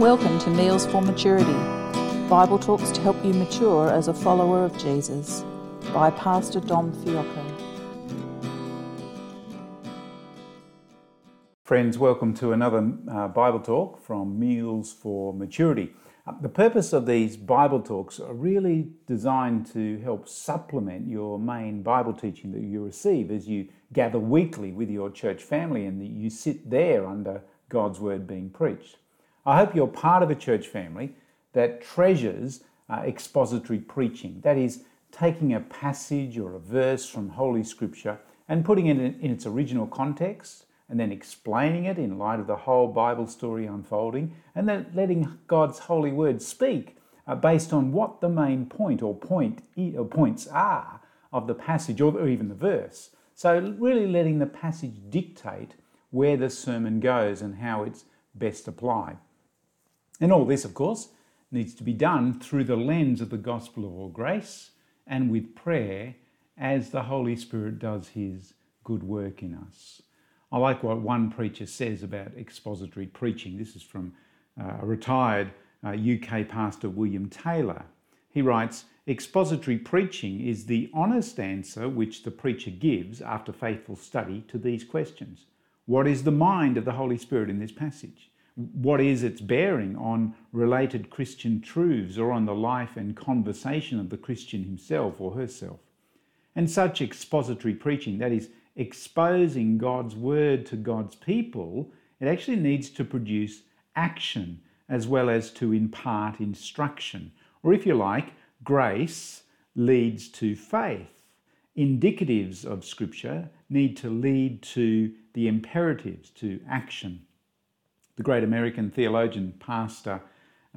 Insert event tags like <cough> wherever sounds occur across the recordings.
Welcome to Meals for Maturity, Bible talks to help you mature as a follower of Jesus by Pastor Dom Fiocco. Friends, welcome to another uh, Bible talk from Meals for Maturity. Uh, the purpose of these Bible talks are really designed to help supplement your main Bible teaching that you receive as you gather weekly with your church family and that you sit there under God's Word being preached. I hope you're part of a church family that treasures uh, expository preaching. That is, taking a passage or a verse from Holy Scripture and putting it in, in its original context and then explaining it in light of the whole Bible story unfolding and then letting God's holy word speak uh, based on what the main point or point or points are of the passage or, or even the verse. So really letting the passage dictate where the sermon goes and how it's best applied. And all this, of course, needs to be done through the lens of the gospel of all grace and with prayer as the Holy Spirit does his good work in us. I like what one preacher says about expository preaching. This is from uh, a retired uh, UK pastor, William Taylor. He writes Expository preaching is the honest answer which the preacher gives after faithful study to these questions What is the mind of the Holy Spirit in this passage? What is its bearing on related Christian truths or on the life and conversation of the Christian himself or herself. And such expository preaching, that is, exposing God's word to God's people, it actually needs to produce action as well as to impart instruction. Or if you like, grace leads to faith. Indicatives of Scripture need to lead to the imperatives, to action. The great American theologian, pastor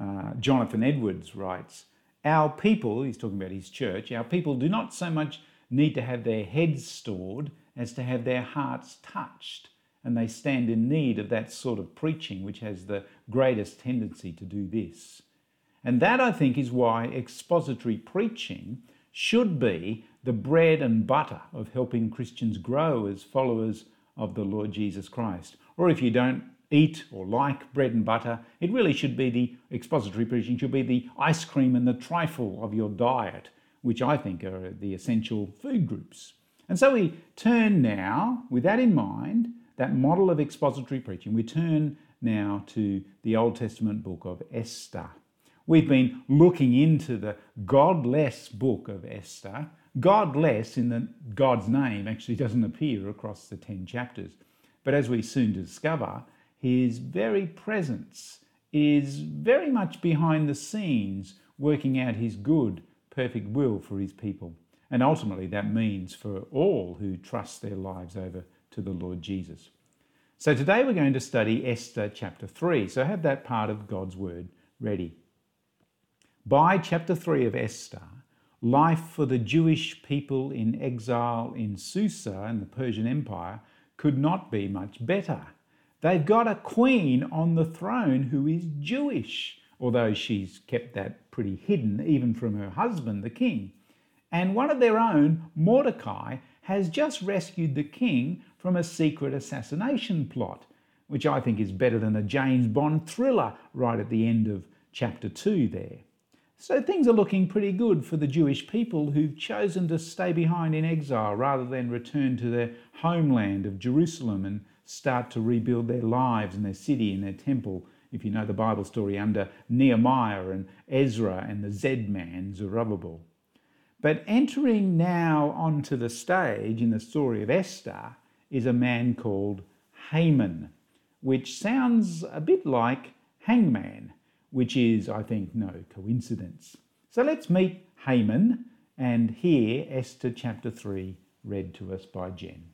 uh, Jonathan Edwards writes Our people, he's talking about his church, our people do not so much need to have their heads stored as to have their hearts touched. And they stand in need of that sort of preaching, which has the greatest tendency to do this. And that, I think, is why expository preaching should be the bread and butter of helping Christians grow as followers of the Lord Jesus Christ. Or if you don't eat or like bread and butter. It really should be the expository preaching, should be the ice cream and the trifle of your diet, which I think are the essential food groups. And so we turn now, with that in mind, that model of expository preaching, we turn now to the Old Testament book of Esther. We've been looking into the godless book of Esther. Godless in the God's name actually <laughs> doesn't appear across the 10 chapters. But as we soon discover, his very presence is very much behind the scenes, working out his good, perfect will for his people. And ultimately, that means for all who trust their lives over to the Lord Jesus. So today we're going to study Esther chapter 3. So have that part of God's word ready. By chapter 3 of Esther, life for the Jewish people in exile in Susa in the Persian Empire could not be much better. They've got a queen on the throne who is Jewish, although she's kept that pretty hidden even from her husband, the king. And one of their own, Mordecai, has just rescued the king from a secret assassination plot, which I think is better than a James Bond thriller right at the end of chapter 2 there. So things are looking pretty good for the Jewish people who've chosen to stay behind in exile rather than return to their homeland of Jerusalem and start to rebuild their lives and their city and their temple. If you know the Bible story under Nehemiah and Ezra and the Zed man, Zerubbabel. But entering now onto the stage in the story of Esther is a man called Haman, which sounds a bit like hangman, which is, I think, no coincidence. So let's meet Haman and hear Esther chapter 3 read to us by Jen.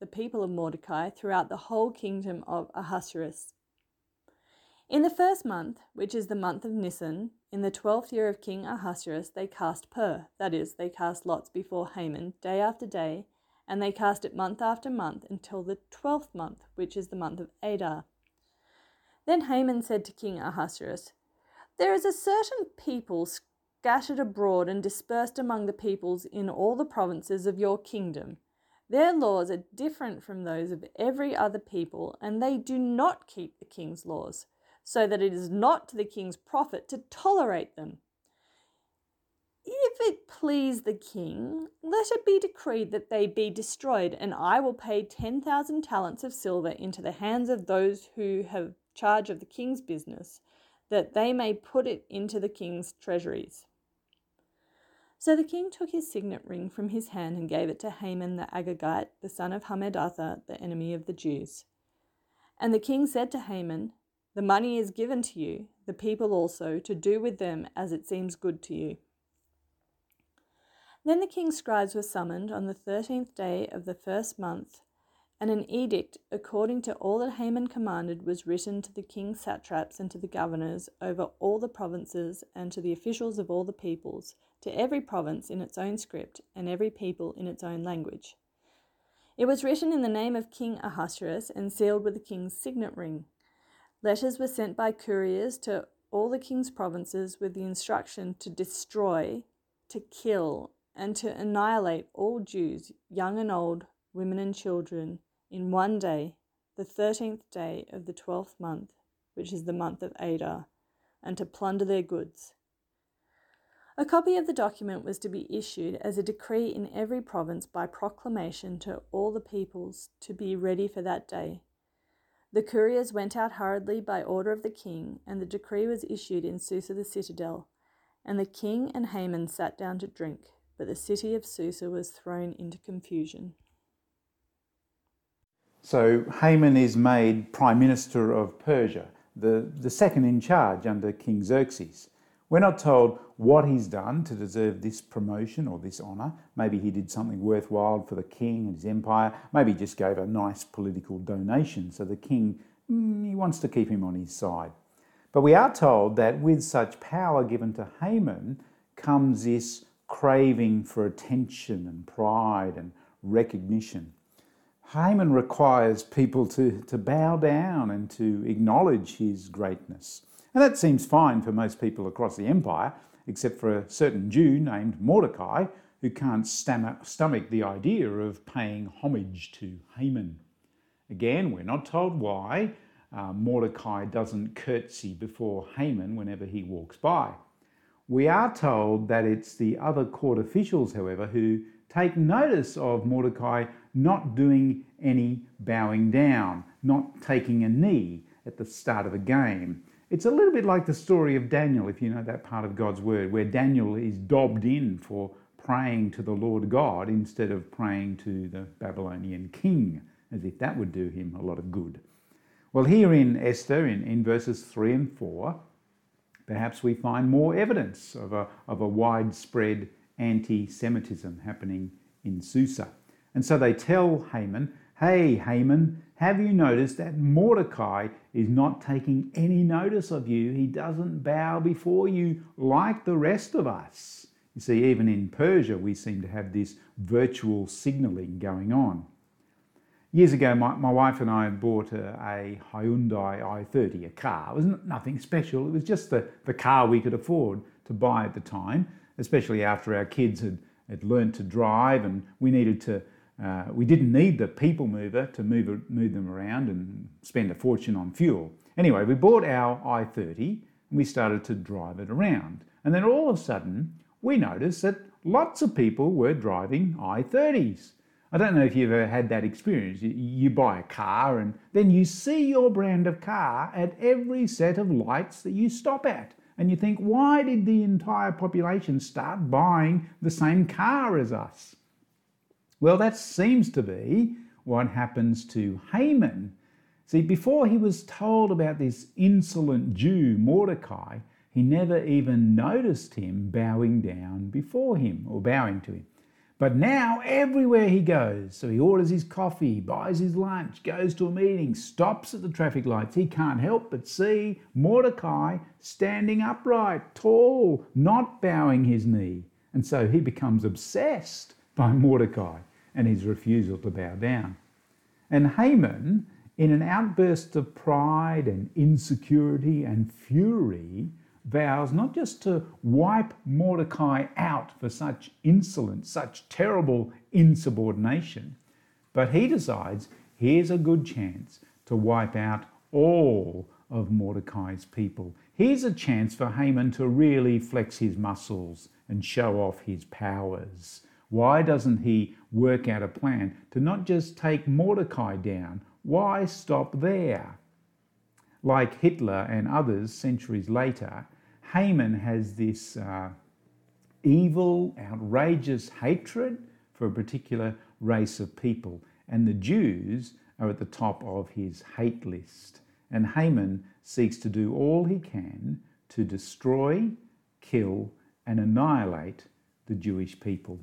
the people of Mordecai, throughout the whole kingdom of Ahasuerus. In the first month, which is the month of Nisan, in the twelfth year of King Ahasuerus, they cast pur, that is, they cast lots before Haman, day after day, and they cast it month after month until the twelfth month, which is the month of Adar. Then Haman said to King Ahasuerus, There is a certain people scattered abroad and dispersed among the peoples in all the provinces of your kingdom. Their laws are different from those of every other people, and they do not keep the king's laws, so that it is not to the king's profit to tolerate them. If it please the king, let it be decreed that they be destroyed, and I will pay ten thousand talents of silver into the hands of those who have charge of the king's business, that they may put it into the king's treasuries. So the king took his signet ring from his hand and gave it to Haman the Agagite, the son of Hammedatha, the enemy of the Jews. And the king said to Haman, The money is given to you, the people also, to do with them as it seems good to you. Then the king's scribes were summoned on the thirteenth day of the first month, and an edict according to all that Haman commanded was written to the king's satraps and to the governors over all the provinces and to the officials of all the peoples to every province in its own script, and every people in its own language. It was written in the name of King Ahasuerus and sealed with the king's signet ring. Letters were sent by couriers to all the king's provinces with the instruction to destroy, to kill, and to annihilate all Jews, young and old, women and children, in one day, the thirteenth day of the twelfth month, which is the month of Adar, and to plunder their goods. A copy of the document was to be issued as a decree in every province by proclamation to all the peoples to be ready for that day. The couriers went out hurriedly by order of the king, and the decree was issued in Susa the citadel. And the king and Haman sat down to drink, but the city of Susa was thrown into confusion. So Haman is made prime minister of Persia, the, the second in charge under King Xerxes. We're not told what he's done to deserve this promotion or this honour. Maybe he did something worthwhile for the king and his empire. Maybe he just gave a nice political donation. So the king, mm, he wants to keep him on his side. But we are told that with such power given to Haman comes this craving for attention and pride and recognition. Haman requires people to, to bow down and to acknowledge his greatness. And that seems fine for most people across the empire, except for a certain Jew named Mordecai who can't stomach the idea of paying homage to Haman. Again, we're not told why. Uh, Mordecai doesn't curtsy before Haman whenever he walks by. We are told that it's the other court officials, however, who take notice of Mordecai not doing any bowing down, not taking a knee at the start of a game. It's a little bit like the story of Daniel, if you know that part of God's word, where Daniel is dobbed in for praying to the Lord God instead of praying to the Babylonian king, as if that would do him a lot of good. Well, here in Esther, in, in verses 3 and 4, perhaps we find more evidence of a, of a widespread anti Semitism happening in Susa. And so they tell Haman, Hey, Haman, have you noticed that Mordecai is not taking any notice of you? He doesn't bow before you like the rest of us. You see, even in Persia, we seem to have this virtual signaling going on. Years ago, my, my wife and I bought a, a Hyundai i30, a car. It was nothing special, it was just the, the car we could afford to buy at the time, especially after our kids had, had learned to drive and we needed to uh, we didn't need the people mover to move, move them around and spend a fortune on fuel. Anyway, we bought our i30 and we started to drive it around. And then all of a sudden, we noticed that lots of people were driving i30s. I don't know if you've ever had that experience. You buy a car and then you see your brand of car at every set of lights that you stop at. And you think, why did the entire population start buying the same car as us? Well, that seems to be what happens to Haman. See, before he was told about this insolent Jew, Mordecai, he never even noticed him bowing down before him or bowing to him. But now, everywhere he goes, so he orders his coffee, buys his lunch, goes to a meeting, stops at the traffic lights, he can't help but see Mordecai standing upright, tall, not bowing his knee. And so he becomes obsessed by Mordecai and his refusal to bow down. And Haman, in an outburst of pride and insecurity and fury, vows not just to wipe Mordecai out for such insolence, such terrible insubordination, but he decides here's a good chance to wipe out all of Mordecai's people. Here's a chance for Haman to really flex his muscles and show off his powers. Why doesn't he work out a plan to not just take Mordecai down? Why stop there? Like Hitler and others centuries later, Haman has this uh, evil, outrageous hatred for a particular race of people, and the Jews are at the top of his hate list. And Haman seeks to do all he can to destroy, kill, and annihilate the Jewish people.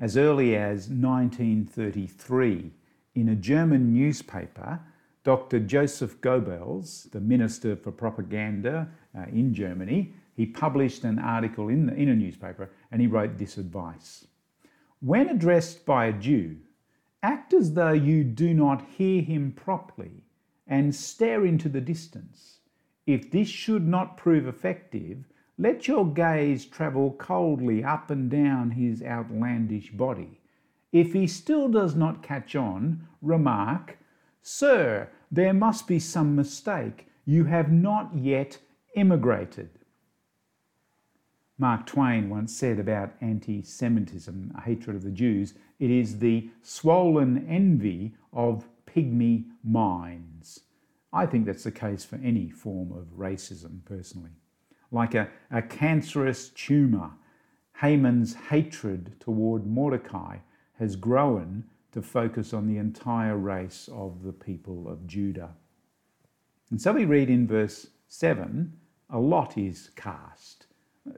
As early as 1933, in a German newspaper, Dr. Joseph Goebbels, the Minister for Propaganda uh, in Germany, he published an article in, the, in a newspaper and he wrote this advice. When addressed by a Jew, act as though you do not hear him properly and stare into the distance. If this should not prove effective, let your gaze travel coldly up and down his outlandish body if he still does not catch on, remark, Sir, there must be some mistake. You have not yet immigrated. Mark Twain once said about anti Semitism, hatred of the Jews, it is the swollen envy of pygmy minds. I think that's the case for any form of racism, personally. Like a, a cancerous tumour, Haman's hatred toward Mordecai has grown to focus on the entire race of the people of Judah. And so we read in verse 7 a lot is cast,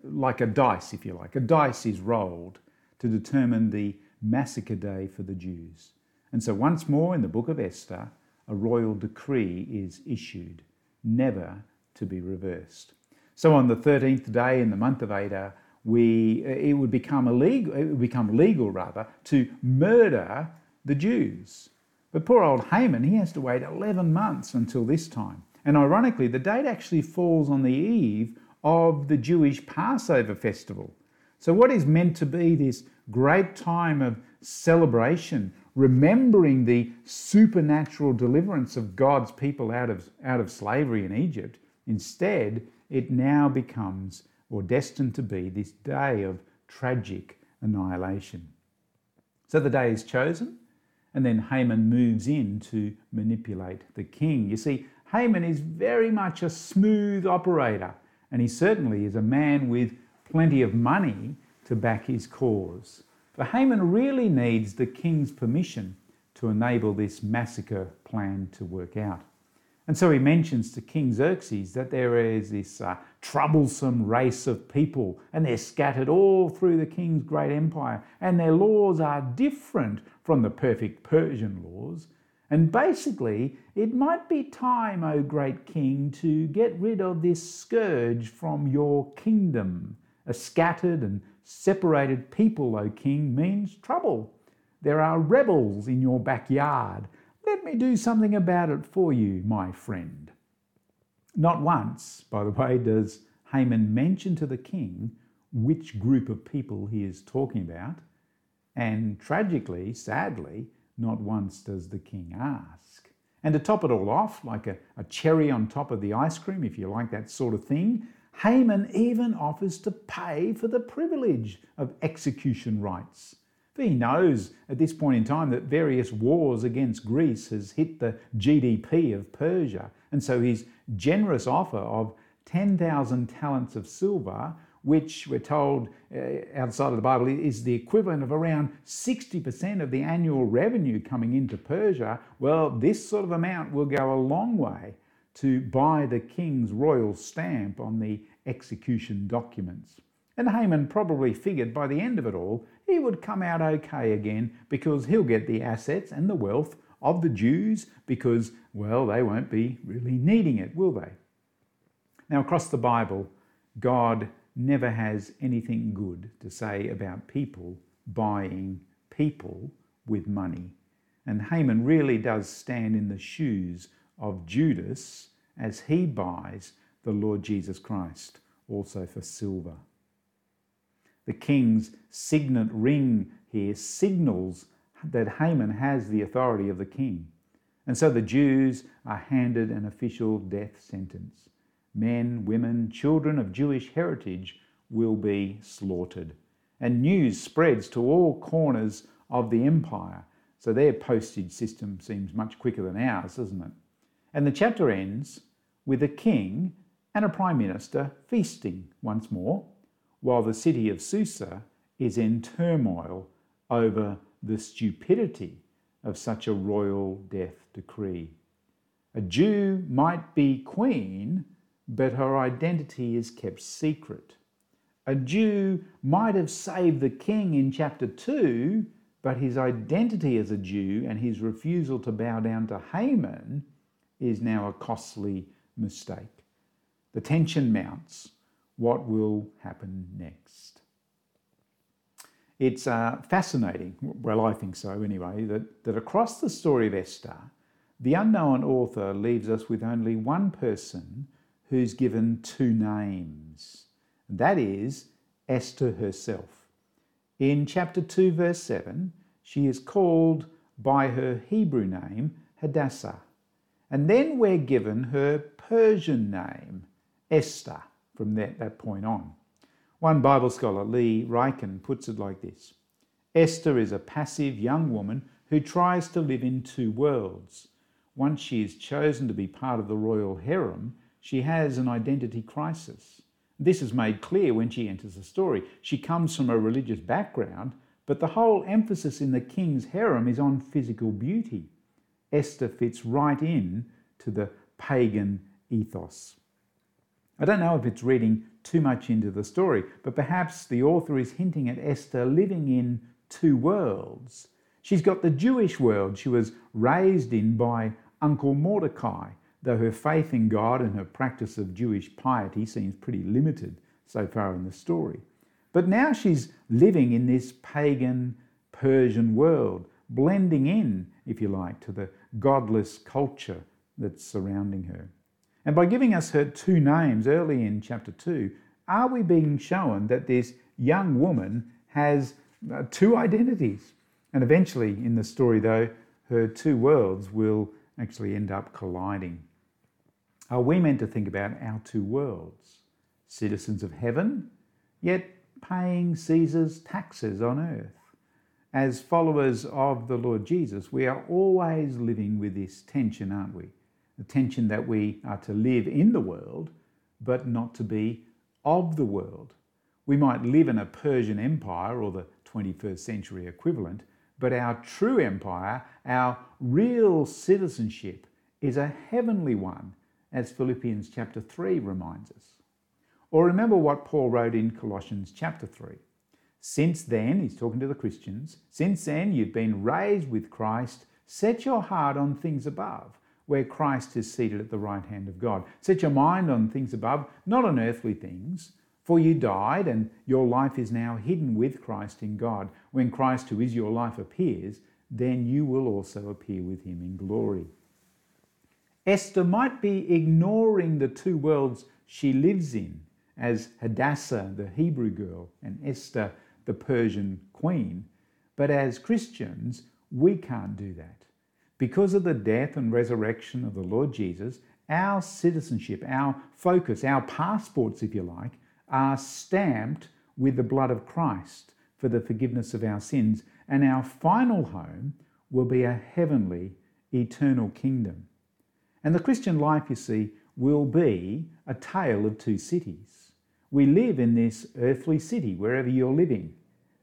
like a dice, if you like. A dice is rolled to determine the massacre day for the Jews. And so, once more in the book of Esther, a royal decree is issued, never to be reversed. So, on the 13th day in the month of Adar, we, it would become illegal, it would become legal rather, to murder the Jews. But poor old Haman, he has to wait 11 months until this time. And ironically, the date actually falls on the eve of the Jewish Passover festival. So, what is meant to be this great time of celebration, remembering the supernatural deliverance of God's people out of, out of slavery in Egypt, instead, it now becomes or destined to be this day of tragic annihilation. So the day is chosen, and then Haman moves in to manipulate the king. You see, Haman is very much a smooth operator, and he certainly is a man with plenty of money to back his cause. But Haman really needs the king's permission to enable this massacre plan to work out. And so he mentions to King Xerxes that there is this uh, troublesome race of people, and they're scattered all through the king's great empire, and their laws are different from the perfect Persian laws. And basically, it might be time, O great king, to get rid of this scourge from your kingdom. A scattered and separated people, O king, means trouble. There are rebels in your backyard let me do something about it for you, my friend. Not once, by the way, does Haman mention to the king which group of people he is talking about. And tragically, sadly, not once does the king ask. And to top it all off, like a, a, cherry on top of the ice cream, if you like that sort of thing, Haman even offers to pay for the privilege of execution rites. He knows at this point in time that various wars against Greece has hit the GDP of Persia. And so his generous offer of 10,000 talents of silver, which we're told uh, outside of the Bible is the equivalent of around 60% of the annual revenue coming into Persia, well, this sort of amount will go a long way to buy the king's royal stamp on the execution documents. And Haman probably figured by the end of it all, he would come out okay again because he'll get the assets and the wealth of the Jews because, well, they won't be really needing it, will they? Now, across the Bible, God never has anything good to say about people buying people with money. And Haman really does stand in the shoes of Judas as he buys the Lord Jesus Christ, also for silver. The king's signet ring here signals that Haman has the authority of the king. And so the Jews are handed an official death sentence. Men, women, children of Jewish heritage will be slaughtered. And news spreads to all corners of the empire. So their postage system seems much quicker than ours, doesn't it? And the chapter ends with a king and a prime minister feasting once more while the city of Susa is in turmoil over the stupidity of such a royal death decree. A Jew might be queen, but her identity is kept secret. A Jew might have saved the king in chapter 2, but his identity as a Jew and his refusal to bow down to Haman is now a costly mistake. The tension mounts what will happen next. It's uh, fascinating, well, I think so anyway, that, that across the story of Esther, the unknown author leaves us with only one person who's given two names. That is Esther herself. In chapter 2, verse 7, she is called by her Hebrew name, Hadassah. And then we're given her Persian name, Esther from that, that point on. One Bible scholar, Lee Ryken, puts it like this Esther is a passive young woman who tries to live in two worlds. Once she is chosen to be part of the royal harem, she has an identity crisis. This is made clear when she enters the story. She comes from a religious background, but the whole emphasis in the king's harem is on physical beauty. Esther fits right in to the pagan ethos. I don't know if it's reading too much into the story, but perhaps the author is hinting at Esther living in two worlds. She's got the Jewish world she was raised in by Uncle Mordecai, though her faith in God and her practice of Jewish piety seems pretty limited so far in the story. But now she's living in this pagan Persian world, blending in, if you like, to the godless culture that's surrounding her. And by giving us her two names early in chapter 2, are we being shown that this young woman has uh, two identities? And eventually, in the story, though, her two worlds will actually end up colliding. Are we meant to think about our two worlds? Citizens of heaven, yet paying Caesar's taxes on earth. As followers of the Lord Jesus, we are always living with this tension, aren't we? The tension that we are to live in the world, but not to be of the world. We might live in a Persian empire or the 21st century equivalent, but our true empire, our real citizenship, is a heavenly one, as Philippians chapter 3 reminds us. Or remember what Paul wrote in Colossians chapter 3. Since then, he's talking to the Christians, since then you've been raised with Christ, set your heart on things above where Christ is seated at the right hand of God. Set your mind on things above, not on earthly things. For you died, and your life is now hidden with Christ in God. When Christ, who is your life, appears, then you will also appear with him in glory. Esther might be ignoring the two worlds she lives in, as Hadassah, the Hebrew girl, and Esther, the Persian queen. But as Christians, we can't do that. Because of the death and resurrection of the Lord Jesus, our citizenship, our focus, our passports, if you like, are stamped with the blood of Christ for the forgiveness of our sins. and our final home will be a heavenly, eternal kingdom. And the Christian life, you see, will be a tale of two cities. We live in this earthly city, wherever you're living,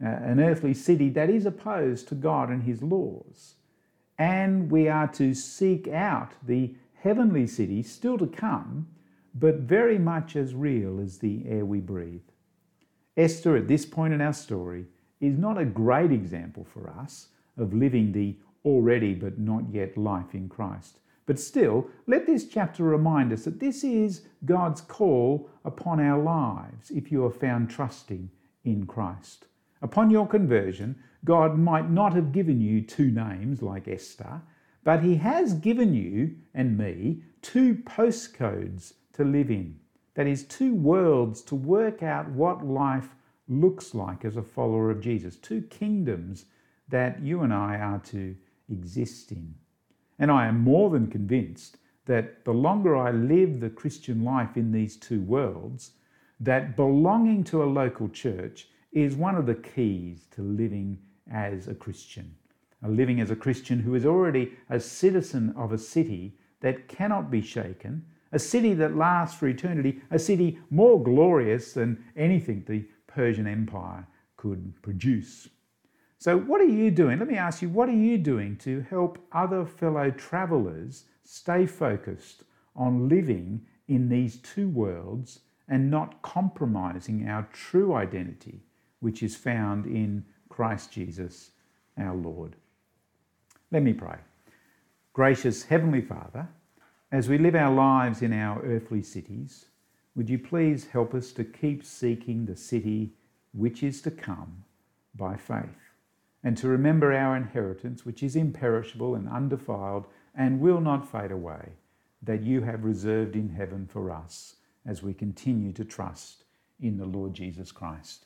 uh, an earthly city that is opposed to God and His laws. And we are to seek out the heavenly city still to come, but very much as real as the air we breathe. Esther, at this point in our story, is not a great example for us of living the already but not yet life in Christ. But still, let this chapter remind us that this is God's call upon our lives if you are found trusting in Christ. Upon your conversion, God might not have given you two names like Esther, but He has given you and me two postcodes to live in. That is, two worlds to work out what life looks like as a follower of Jesus, two kingdoms that you and I are to exist in. And I am more than convinced that the longer I live the Christian life in these two worlds, that belonging to a local church is one of the keys to living as a Christian. A living as a Christian who is already a citizen of a city that cannot be shaken, a city that lasts for eternity, a city more glorious than anything the Persian Empire could produce. So, what are you doing? Let me ask you, what are you doing to help other fellow travelers stay focused on living in these two worlds and not compromising our true identity, which is found in Christ Jesus our Lord? Let me pray. Gracious Heavenly Father, as we live our lives in our earthly cities, would you please help us to keep seeking the city which is to come by faith, and to remember our inheritance, which is imperishable and undefiled and will not fade away, that you have reserved in heaven for us as we continue to trust in the Lord Jesus Christ.